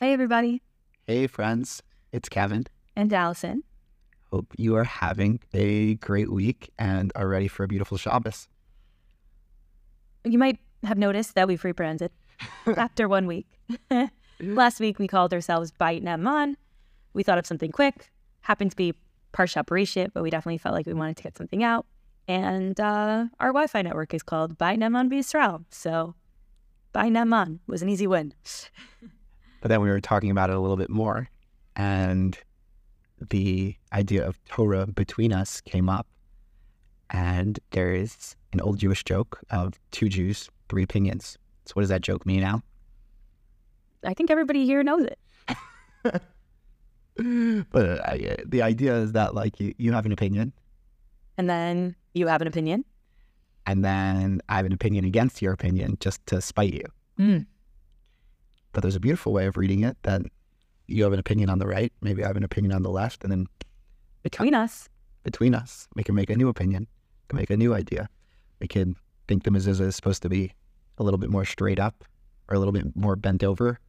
Hey, everybody. Hey, friends. It's Kevin. And Allison. Hope you are having a great week and are ready for a beautiful Shabbos. You might have noticed that we've rebranded after one week. Last week, we called ourselves Bait Naman. We thought of something quick. Happened to be Parsha Bereshit, but we definitely felt like we wanted to get something out. And uh, our Wi-Fi network is called Bait Naman B'Yisrael. So Bait Naman was an easy win. But then we were talking about it a little bit more, and the idea of Torah between us came up. And there is an old Jewish joke of two Jews, three opinions. So, what does that joke mean now? I think everybody here knows it. but I, the idea is that, like, you, you have an opinion, And then you have an opinion. and then I have an opinion against your opinion just to spite you. Mm. But there's a beautiful way of reading it that you have an opinion on the right, maybe I have an opinion on the left, and then Between us. between us, we can make a new opinion, we can make a new idea. We can think the mezuzah is supposed to be a little bit more straight up or a little bit more bent over,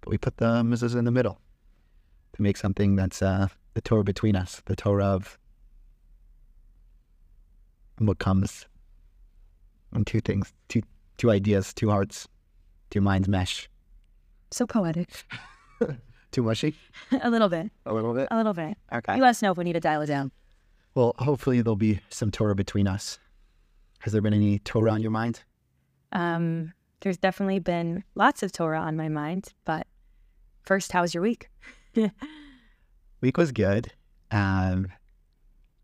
but we put the mezuzah in the middle to make something that's uh, the Torah between us, the Torah of what comes and two things, two two ideas, two hearts, two minds mesh. So poetic. Too mushy? a little bit. A little bit. A little bit. Okay. You let us know if we need to dial it down. Well, hopefully there'll be some Torah between us. Has there been any Torah on your mind? Um, there's definitely been lots of Torah on my mind, but first, how was your week? Week was good. Um,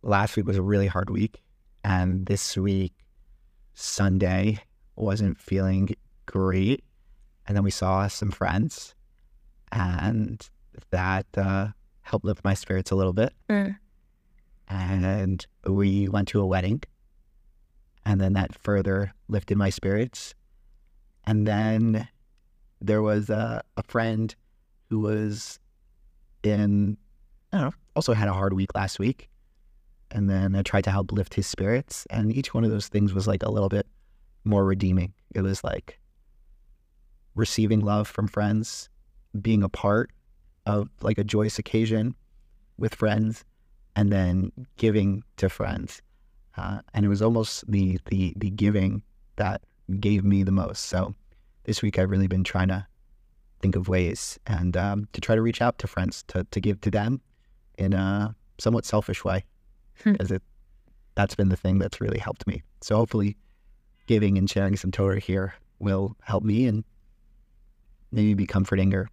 last week was a really hard week, and this week, Sunday, wasn't feeling great. And then we saw some friends, and that uh, helped lift my spirits a little bit. and we went to a wedding and then that further lifted my spirits. And then there was a, a friend who was in i don't know also had a hard week last week. And then i tried to help lift his spirits and each one of those things was like a little bit more redeeming. It was like receiving love from friends being a part of like a joyous occasion with friends and then giving to friends. Uh, and it was almost the, the the giving that gave me the most. So this week I've really been trying to think of ways and um, to try to reach out to friends to, to give to them in a somewhat selfish way Hmm. because it that's been the thing that's really helped me. So hopefully giving and sharing some Torah here will help me and maybe be comforting or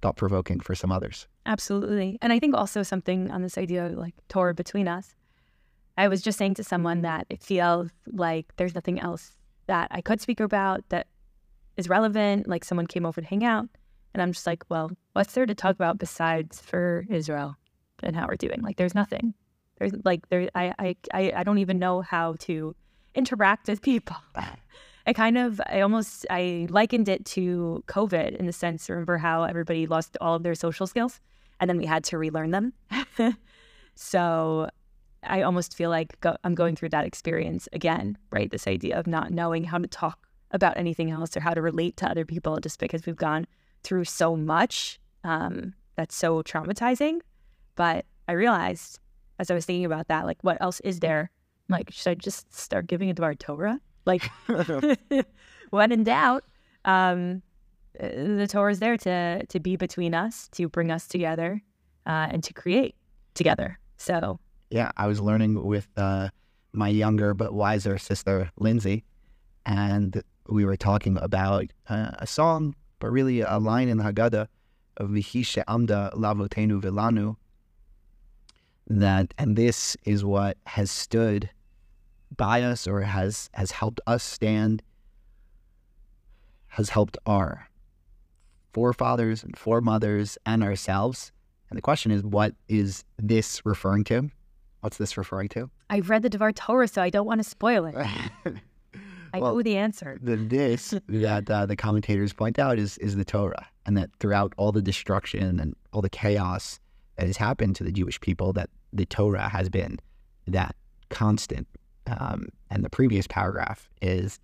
thought provoking for some others. Absolutely. And I think also something on this idea of like Torah between us. I was just saying to someone that it feels like there's nothing else that I could speak about that is relevant. Like someone came over to hang out, and I'm just like, well, what's there to talk about besides for Israel and how we're doing? Like, there's nothing. There's like there. I I I I don't even know how to interact with people. I kind of, I almost, I likened it to COVID in the sense. Remember how everybody lost all of their social skills, and then we had to relearn them. so, I almost feel like go, I'm going through that experience again. Right, this idea of not knowing how to talk about anything else or how to relate to other people, just because we've gone through so much um, that's so traumatizing. But I realized as I was thinking about that, like, what else is there? Like, should I just start giving it to our Torah? Like, when in doubt, um, uh, the Torah is there to to be between us, to bring us together, uh, and to create together. So, Yeah, I was learning with uh, my younger but wiser sister, Lindsay, and we were talking about uh, a song, but really a line in the Haggadah of Vihi She'amda Lavotenu Vilanu. That and this is what has stood by us or has has helped us stand, has helped our forefathers and foremothers and ourselves. And the question is, what is this referring to? What's this referring to? I've read the Devar Torah, so I don't want to spoil it. I Well, know the answer. the this that uh, the commentators point out is is the Torah, and that throughout all the destruction and all the chaos that has happened to the Jewish people, that the Torah has been that constant. Um, and the previous paragraph is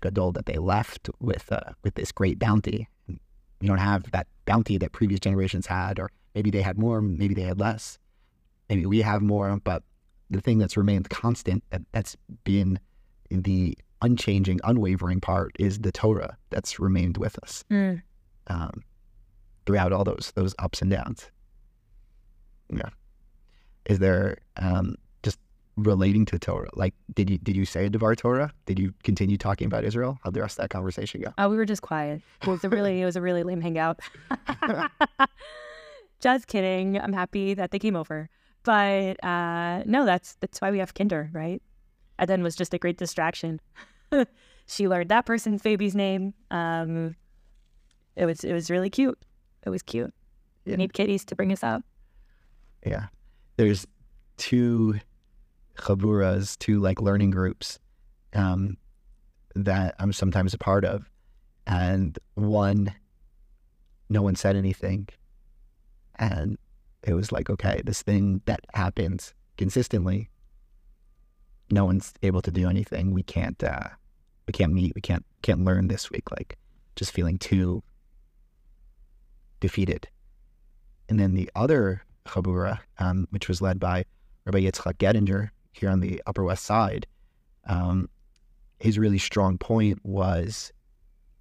gadol that they left with uh, with this great bounty. we don't have that bounty that previous generations had, or maybe they had more, maybe they had less, maybe we have more. But the thing that's remained constant, that, that's been the unchanging, unwavering part, is the Torah that's remained with us Mm. um, throughout all those those ups and downs. Yeah. Is there um, relating to Torah? Like, did you did you say a Devar Torah? Did you continue talking about Israel? How'd the rest of that conversation go? Oh, we were just quiet. It was a really, it was a really lame hangout. just kidding. I'm happy that they came over, but uh, no, that's that's why we have Kinder, right? Eden was just a great distraction. she learned that person's baby's name. Um, it was it was really cute. It was cute. Yeah. We need kitties to bring us up. Yeah. There's two chaburas, two like learning groups um, that I'm sometimes a part of. And one, no one said anything. And it was like, okay, this thing that happens consistently, no one's able to do anything. We can't, uh, we can't meet. We can't, can't learn this week. Like just feeling too defeated. And then the other Chabura, um, which was led by Rabbi Yitzchak Gettinger here on the Upper West Side, um, his really strong point was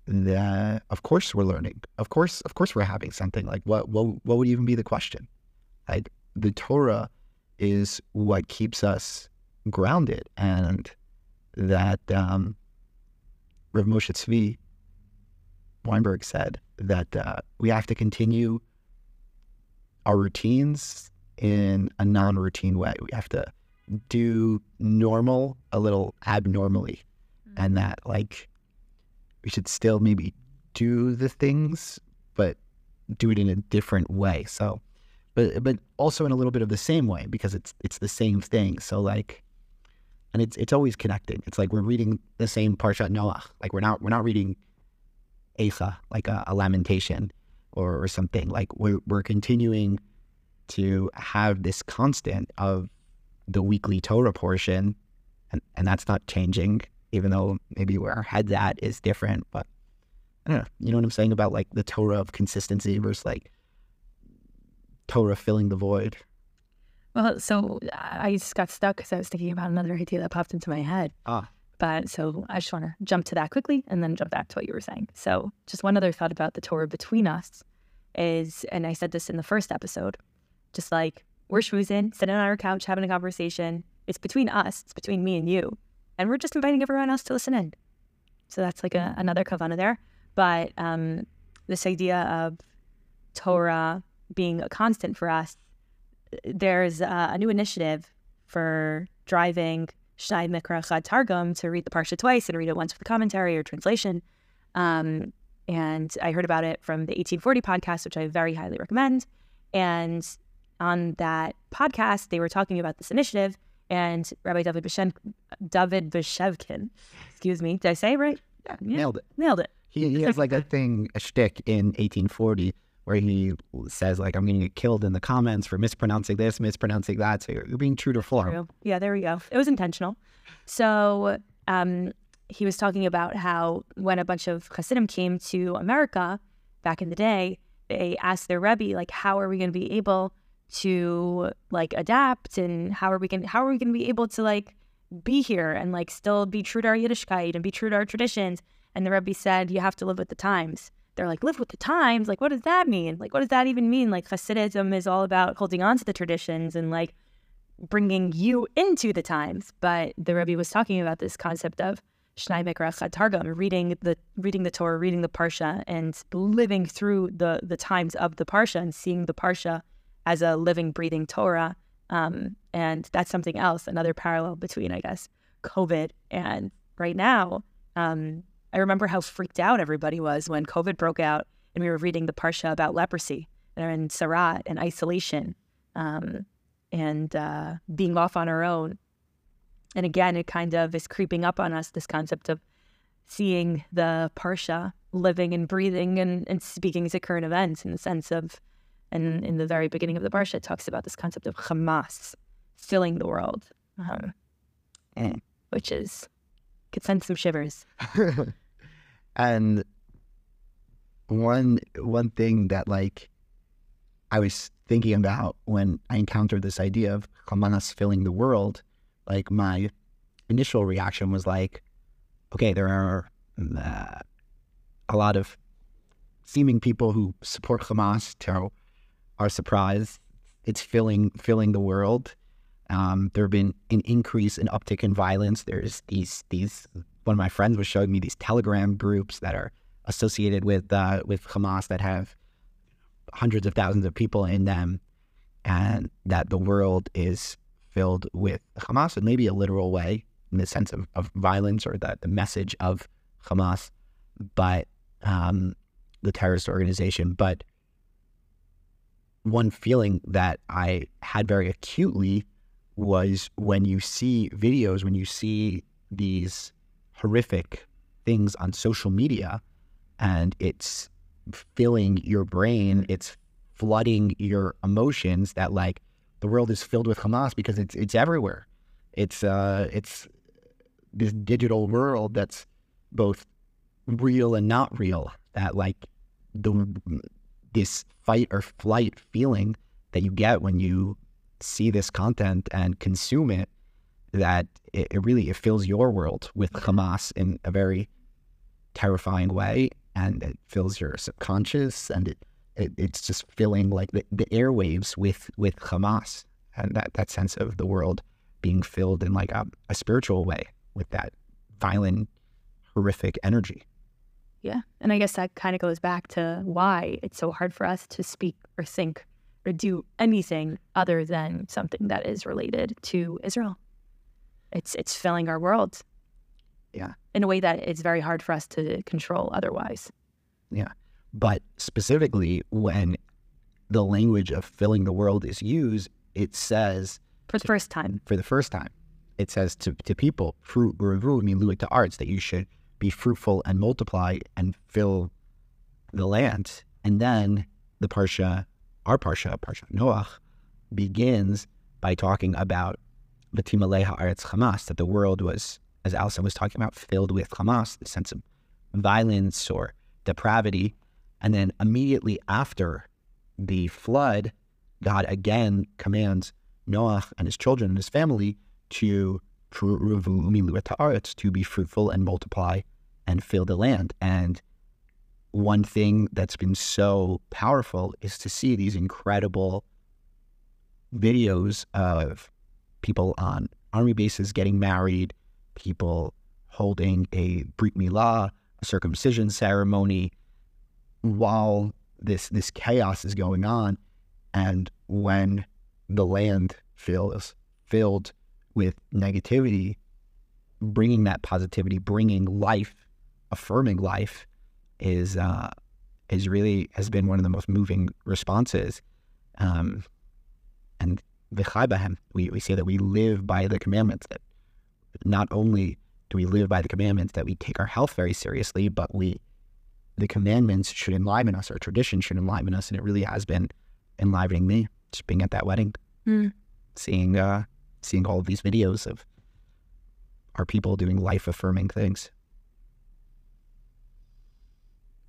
that, of course, we're learning. Of course, of course, we're having something. Like, what, what, what would even be the question? Like, the Torah is what keeps us grounded, and that um, Rav Moshe Tzvi Weinberg said that uh, we have to continue our routines in a non-routine way. We have to do normal a little abnormally, mm. and that like we should still maybe do the things, but do it in a different way. So, but but also in a little bit of the same way because it's it's the same thing. So like, and it's it's always connected It's like we're reading the same Parshat Noach. Like we're not we're not reading Eicha like a, a lamentation or, or something. Like we're we're continuing to have this constant of the weekly Torah portion, and, and that's not changing, even though maybe where our head's at is different. But I don't know. You know what I'm saying about like the Torah of consistency versus like Torah filling the void. Well, so I just got stuck because I was thinking about another idea that popped into my head. Ah. But so I just want to jump to that quickly and then jump back to what you were saying. So just one other thought about the Torah between us is, and I said this in the first episode, just like we're schmoozing, sitting on our couch having a conversation. It's between us. It's between me and you, and we're just inviting everyone else to listen in. So that's like a, another kavana there. But um, this idea of Torah being a constant for us, there's uh, a new initiative for driving Shnai Mikra Chad Targum to read the Parsha twice and read it once with the commentary or translation. Um, and I heard about it from the 1840 podcast, which I very highly recommend. And on that podcast, they were talking about this initiative, and Rabbi David Beshen, David Bashevkin, excuse me, did I say it right? Yeah, Yeah. nailed it. Nailed it. He, he has like a thing, a shtick in 1840 where he says like, I'm going to get killed in the comments for mispronouncing this, mispronouncing that. So you're, being true to form. Yeah, there we go. It was intentional. So um, he was talking about how when a bunch of Hasidim came to America back in the day, they asked their Rebbe, like, how are we going to be able to like adapt and how are we going how are we going to be able to like be here and like still be true to our Yiddishkeit and be true to our traditions? And the Rebbe said, you have to live with the times. They're like, live with the times? Like, what does that mean? Like, what does that even mean? Like, Hasidism is all about holding on to the traditions and like bringing you into the times. But the Rebbe was talking about this concept of Shnai Mikra Chad Targum, reading the reading the Torah, reading the Parsha, and living through the the times of the Parsha and seeing the Parsha as a living, breathing Torah. Um, and that's something else, another parallel between, I guess, COVID and right now. Um, I remember how freaked out everybody was when COVID broke out and we were reading the Parsha about leprosy and Sarat and isolation. Um, and uh, being off on our own. And again, it kind of is creeping up on us this concept of seeing the Parsha living and breathing and, and speaking to current events in the sense of, and in the very beginning of the Parsha, it talks about this concept of Hamas filling the world, um, Mm. which is, could send some shivers. and one one thing that like I was thinking about when I encountered this idea of Hamas filling the world, like my initial reaction was like, okay, there are uh, a lot of seeming people who support Hamas to are surprised it's filling filling the world. Um, there have been an increase in uptick in violence. There's these these one of my friends was showing me these Telegram groups that are associated with uh, with Hamas that have hundreds of thousands of people in them, and that the world is filled with Hamas in maybe a literal way in the sense of, of violence or the, the message of Hamas, but um, the terrorist organization. But one feeling that I had very acutely was when you see videos, when you see these horrific things on social media and it's filling your brain, it's flooding your emotions that like the world is filled with Hamas because it's it's everywhere. It's uh it's this digital world that's both real and not real. That like the this fight or flight feeling that you get when you see this content and consume it that it, it, really it fills your world with Hamas in a very terrifying way and it fills your subconscious and it, it it's just filling like the, the airwaves with with Hamas and that that sense of the world being filled in like a, a spiritual way with that violent horrific energy yeah. And I guess that kind of goes back to why it's so hard for us to speak or think or do anything other than something that is related to Israel. It's it's filling our world. Yeah. In a way that it's very hard for us to control otherwise. Yeah. But specifically when the language of filling the world is used, it says for the first time. For the first time. It says to, to people, fruit revu, I mean to arts, that you should be fruitful and multiply and fill the land. And then the Parsha, our Parsha, Parsha Noach, begins by talking about the Timaleha Aretz Hamas, that the world was, as Allison was talking about, filled with Hamas, the sense of violence or depravity. And then immediately after the flood, God again commands Noach and his children and his family to to be fruitful and multiply and fill the land. And one thing that's been so powerful is to see these incredible videos of people on army bases getting married, people holding a brit milah, a circumcision ceremony, while this this chaos is going on, and when the land feels filled with negativity, bringing that positivity, bringing life affirming life is uh, is really has been one of the most moving responses. Um, and v'chai we we say that we live by the commandments. That not only do we live by the commandments, that we take our health very seriously, but we the commandments should enliven us. Our tradition should enliven us, and it really has been enlivening me. Just being at that wedding, mm. seeing uh, seeing all of these videos of our people doing life affirming things.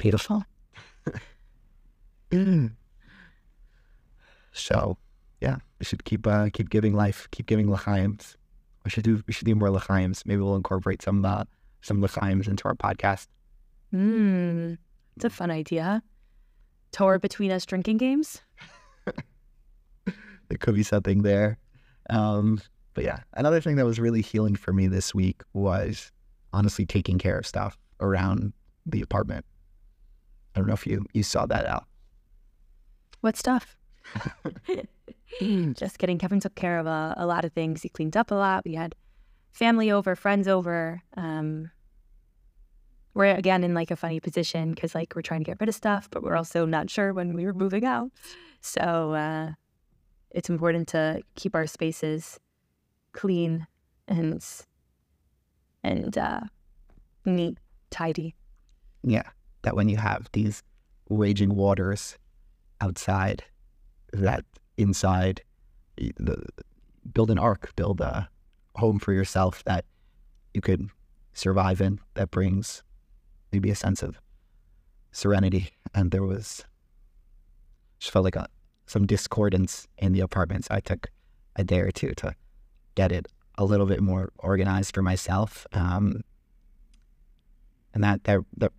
Beautiful. mm. So, yeah, we should keep uh, keep giving life, keep giving l'chaims. We should do we should do more l'chaims. Maybe we'll incorporate some uh, some l'chaims into our podcast. Hmm, it's a fun idea. Torah between us drinking games. there could be something there. Um, but yeah, another thing that was really healing for me this week was honestly taking care of stuff around the apartment. I don't know if you you saw that out. What stuff? Just kidding. Kevin took care of a, a, lot of things. He cleaned up a lot. We had family over, friends over. Um, we're again in like a funny position because like we're trying to get rid of stuff, but we're also not sure when we were moving out. So uh, it's important to keep our spaces clean and and uh, neat, tidy. Yeah that when you have these raging waters outside, that inside, the, build an ark, build a home for yourself that you could survive in, that brings maybe a sense of serenity, and there was just felt like a, some discordance in the apartment. So I took a day or two to get it a little bit more organized for myself, um, and that that that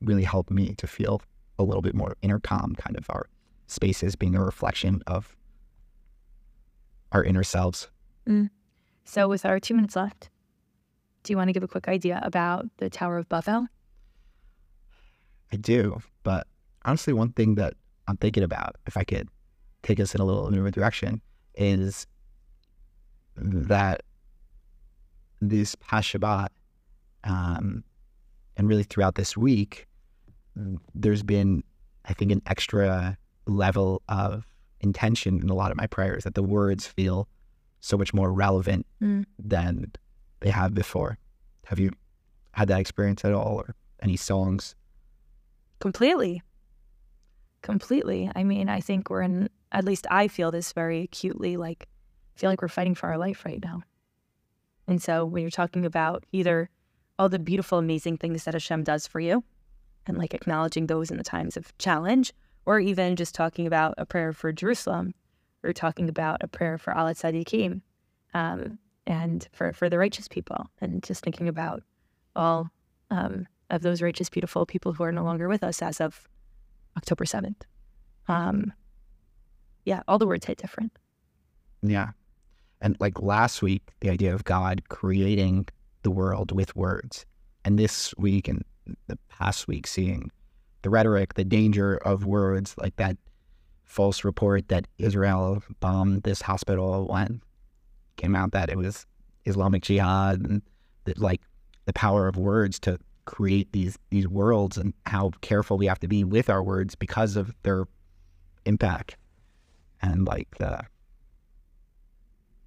really helped me to feel a little bit more inner calm. Kind of our spaces being a reflection of our inner selves. So, with our two minutes left, do you want to give a quick idea about the Tower of Babel? I do, but honestly, one thing that I'm thinking about, if I could take us in a little a direction, is that this past Shabbat, um, and really throughout this week, there's been, I think, an extra level of intention in a lot of my prayers that the words feel so much more relevant Mm. than they have before. Have you had that experience at all, or any songs? Completely. Completely. I mean, I think we're in, at least I feel this very acutely, like, I feel like we're fighting for our life right now. And so when you're talking about either all the beautiful, amazing things that Hashem does for you and like acknowledging those in the times of challenge, or even just talking about a prayer for Jerusalem, or talking about a prayer for Al Tzadikim um, and for, for the righteous people, and just thinking about all um, of those righteous, beautiful people who are no longer with us as of October 7th. Um, yeah, all the words hit different. Yeah. And like last week, the idea of God creating the world with words. And this week and the past week, seeing the rhetoric, the danger of words, like that false report that Israel bombed this hospital when came out that it was Islamic Jihad and that like the power of words to create these these worlds and how careful we have to be with our words because of their impact. And like the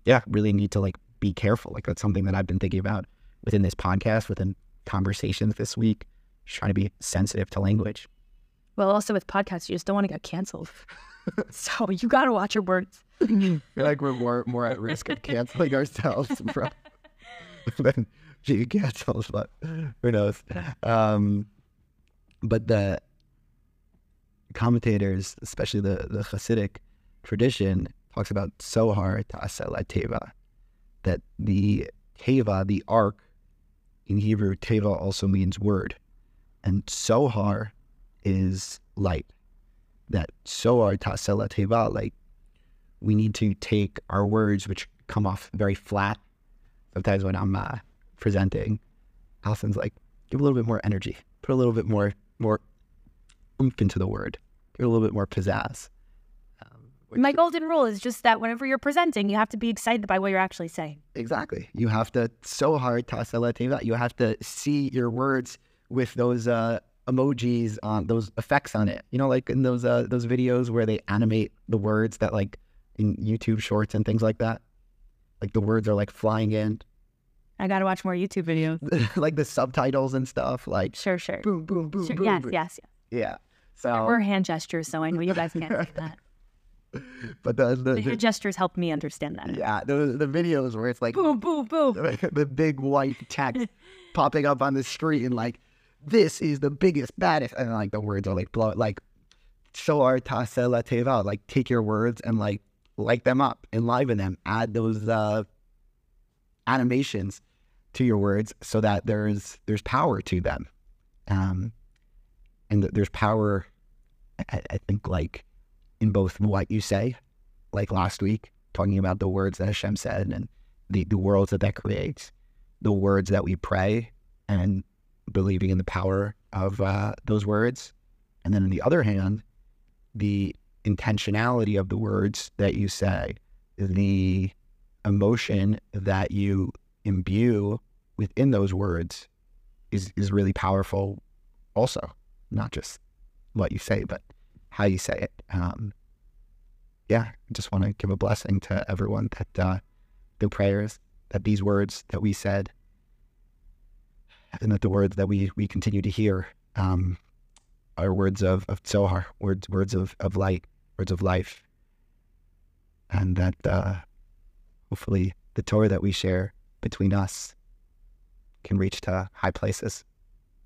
yeah really need to like be careful. Like that's something that i've been thinking about within this podcast within conversations this week just trying to be sensitive to language Well, also with podcasts, you just don't want to get canceled. so you got to watch your words. I feel like we're more more at risk of canceling ourselves from than being canceled, but who knows? Um, but the commentators, especially the the Hasidic tradition, talks about Sohar Ta'asela Teva, that the Teva, the ark, in Hebrew, Teva also means word, and Sohar is light. That Sohar Ta'asela Teva, like we need to take our words, which come off very flat. Sometimes when I'm uh, presenting, Allison's like, give a little bit more energy, put a little bit more more oomph into the word, give a little bit more pizzazz. My golden rule is just that whenever you're presenting, you have to be excited by what you're actually saying. exactly. You have to Sohar Ta'asela Teva. You have to see your words with those uh, emojis on those effects on it. You know, like in those uh, those videos where they animate the words that like in YouTube Shorts and things like that. Like the words are like flying in, I got to watch more YouTube videos. like the subtitles and stuff. Like Sure, sure. boom, boom, boom, Sure, boom. yes, boom. yes, yes. Yeah. So, We're hand gestures, so I know you guys can't see that. but the, the, The gestures helped me understand that. yeah, the the videos where it's like Boom, boom, boom. the big white text popping up on the screen like this is the biggest baddest and like the words are like blow like Sohar Ta'asela Teva like take your words and like light them up enliven them add those uh animations to your words so that there's there's power to them um and th- there's power I, I think like in both what you say like last week talking about the words that Hashem said and the, the worlds that that creates, the words that we pray, and believing in the power of uh, those words. And then on the other hand, the intentionality of the words that you say, the emotion that you imbue within those words is, is really powerful also, not just what you say, but how you say it. Um, yeah, I just want to give a blessing to everyone that uh, the prayers that these words that we said and that the words that we, we continue to hear um, are words of, of Zohar, words words of, of light, words of life. And that uh, hopefully the Torah that we share between us can reach to high places.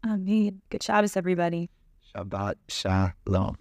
Amen. Good Shabbos, everybody. Shabbat Shalom.